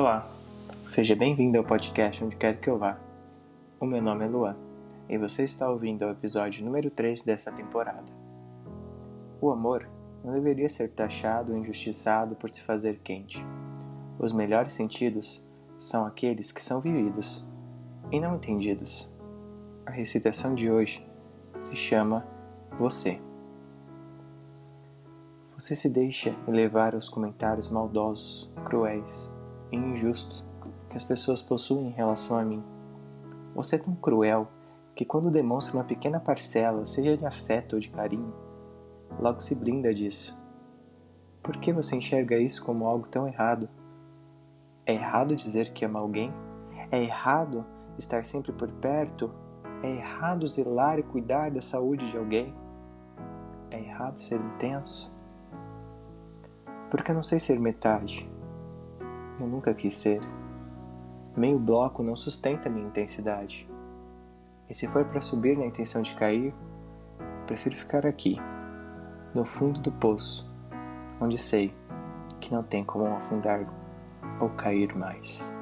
Olá, seja bem-vindo ao podcast Onde Quer Que Eu Vá. O meu nome é Luan e você está ouvindo o episódio número 3 desta temporada. O amor não deveria ser taxado ou injustiçado por se fazer quente. Os melhores sentidos são aqueles que são vividos e não entendidos. A recitação de hoje se chama Você. Você se deixa levar aos comentários maldosos, cruéis, e injusto que as pessoas possuem em relação a mim. Você é tão cruel que, quando demonstra uma pequena parcela, seja de afeto ou de carinho, logo se blinda disso. Por que você enxerga isso como algo tão errado? É errado dizer que ama alguém? É errado estar sempre por perto? É errado zelar e cuidar da saúde de alguém? É errado ser intenso? Porque eu não sei ser metade eu nunca quis ser. Meio bloco não sustenta minha intensidade. E se for para subir na intenção de cair, prefiro ficar aqui, no fundo do poço, onde sei que não tem como afundar ou cair mais.